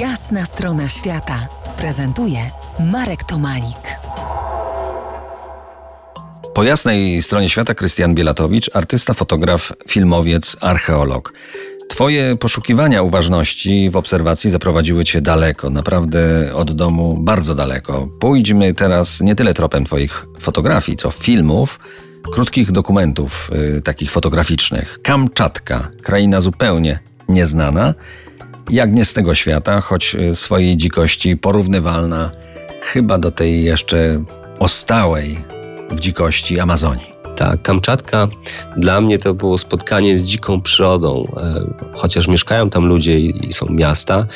Jasna strona świata prezentuje Marek Tomalik. Po jasnej stronie świata Krystian Bielatowicz, artysta, fotograf, filmowiec, archeolog. Twoje poszukiwania uważności w obserwacji zaprowadziły cię daleko, naprawdę od domu bardzo daleko. Pójdźmy teraz nie tyle tropem Twoich fotografii, co filmów, krótkich dokumentów y, takich fotograficznych. Kamczatka, kraina zupełnie nieznana, jak nie z tego świata, choć y, swojej dzikości porównywalna chyba do tej jeszcze ostałej w dzikości Amazonii. Tak, Kamczatka dla mnie to było spotkanie z dziką przyrodą. E, chociaż mieszkają tam ludzie i są miasta,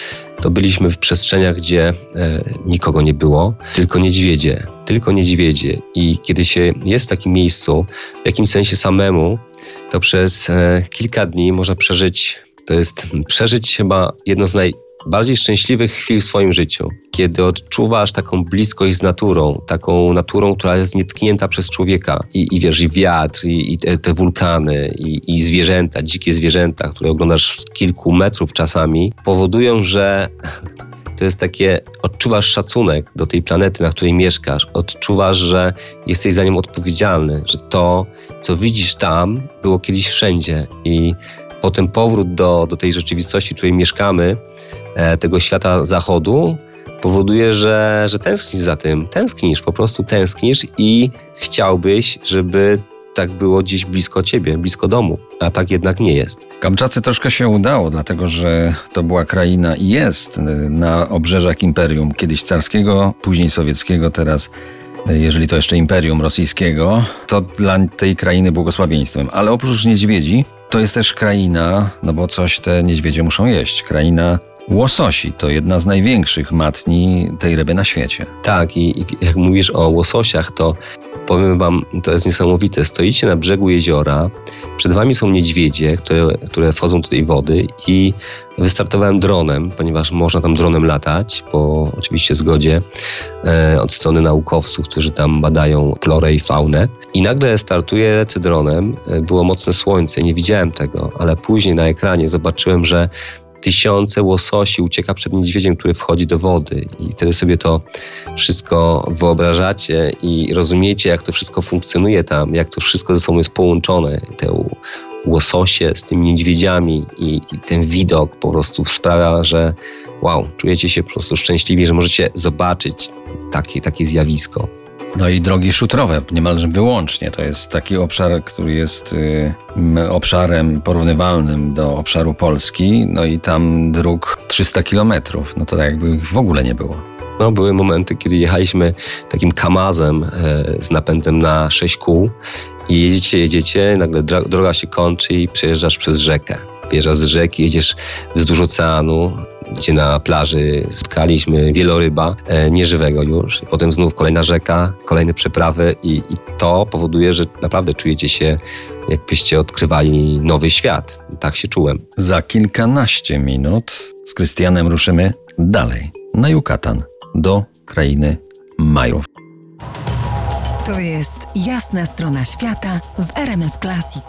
to byliśmy w przestrzeniach, gdzie e, nikogo nie było, tylko niedźwiedzie, tylko niedźwiedzie. I kiedy się jest w takim miejscu, w jakimś sensie samemu, to przez e, kilka dni można przeżyć, to jest przeżyć chyba jedno z naj bardziej szczęśliwych chwil w swoim życiu, kiedy odczuwasz taką bliskość z naturą, taką naturą, która jest nietknięta przez człowieka i, i wiesz, i wiatr, i, i te, te, wulkany, i, i zwierzęta, dzikie zwierzęta, które oglądasz z kilku metrów czasami, powodują, że to jest takie, odczuwasz szacunek do tej planety, na której mieszkasz, odczuwasz, że jesteś za nią odpowiedzialny, że to, co widzisz tam, było kiedyś wszędzie i potem powrót do, do tej rzeczywistości, w której mieszkamy, E, tego świata zachodu powoduje, że, że tęsknisz za tym. Tęsknisz, po prostu tęsknisz i chciałbyś, żeby tak było gdzieś blisko ciebie, blisko domu, a tak jednak nie jest. Kamczacy troszkę się udało, dlatego że to była kraina i jest na obrzeżach imperium, kiedyś carskiego, później sowieckiego, teraz jeżeli to jeszcze imperium rosyjskiego, to dla tej krainy błogosławieństwem. Ale oprócz niedźwiedzi, to jest też kraina, no bo coś te niedźwiedzie muszą jeść, kraina Łososi to jedna z największych matni tej ryby na świecie. Tak, i, i jak mówisz o łososiach, to powiem wam, to jest niesamowite. Stoicie na brzegu jeziora, przed wami są niedźwiedzie, które, które wchodzą do tej wody i wystartowałem dronem, ponieważ można tam dronem latać, po oczywiście zgodzie e, od strony naukowców, którzy tam badają florę i faunę. I nagle startuję, lecę dronem, e, było mocne słońce, nie widziałem tego, ale później na ekranie zobaczyłem, że tysiące łososi ucieka przed niedźwiedziem, który wchodzi do wody. I wtedy sobie to wszystko wyobrażacie i rozumiecie, jak to wszystko funkcjonuje tam, jak to wszystko ze sobą jest połączone. Te łososie z tymi niedźwiedziami i, i ten widok po prostu sprawia, że wow, czujecie się po prostu szczęśliwi, że możecie zobaczyć takie, takie zjawisko. No i drogi szutrowe, niemalże wyłącznie. To jest taki obszar, który jest obszarem porównywalnym do obszaru Polski. No i tam dróg 300 kilometrów. No to tak jakby ich w ogóle nie było. No, były momenty, kiedy jechaliśmy takim kamazem e, z napędem na 6 kół i jedziecie, jedziecie, nagle droga się kończy i przejeżdżasz przez rzekę. Wjeżdżasz z rzeki, jedziesz wzdłuż oceanu, gdzie na plaży spotkaliśmy wieloryba, e, nieżywego już. Potem znów kolejna rzeka, kolejne przeprawy i, i to powoduje, że naprawdę czujecie się jakbyście odkrywali nowy świat. Tak się czułem. Za kilkanaście minut z Krystianem ruszymy dalej, na Yucatan, do krainy Majów. To jest jasna strona świata w RMF Classic.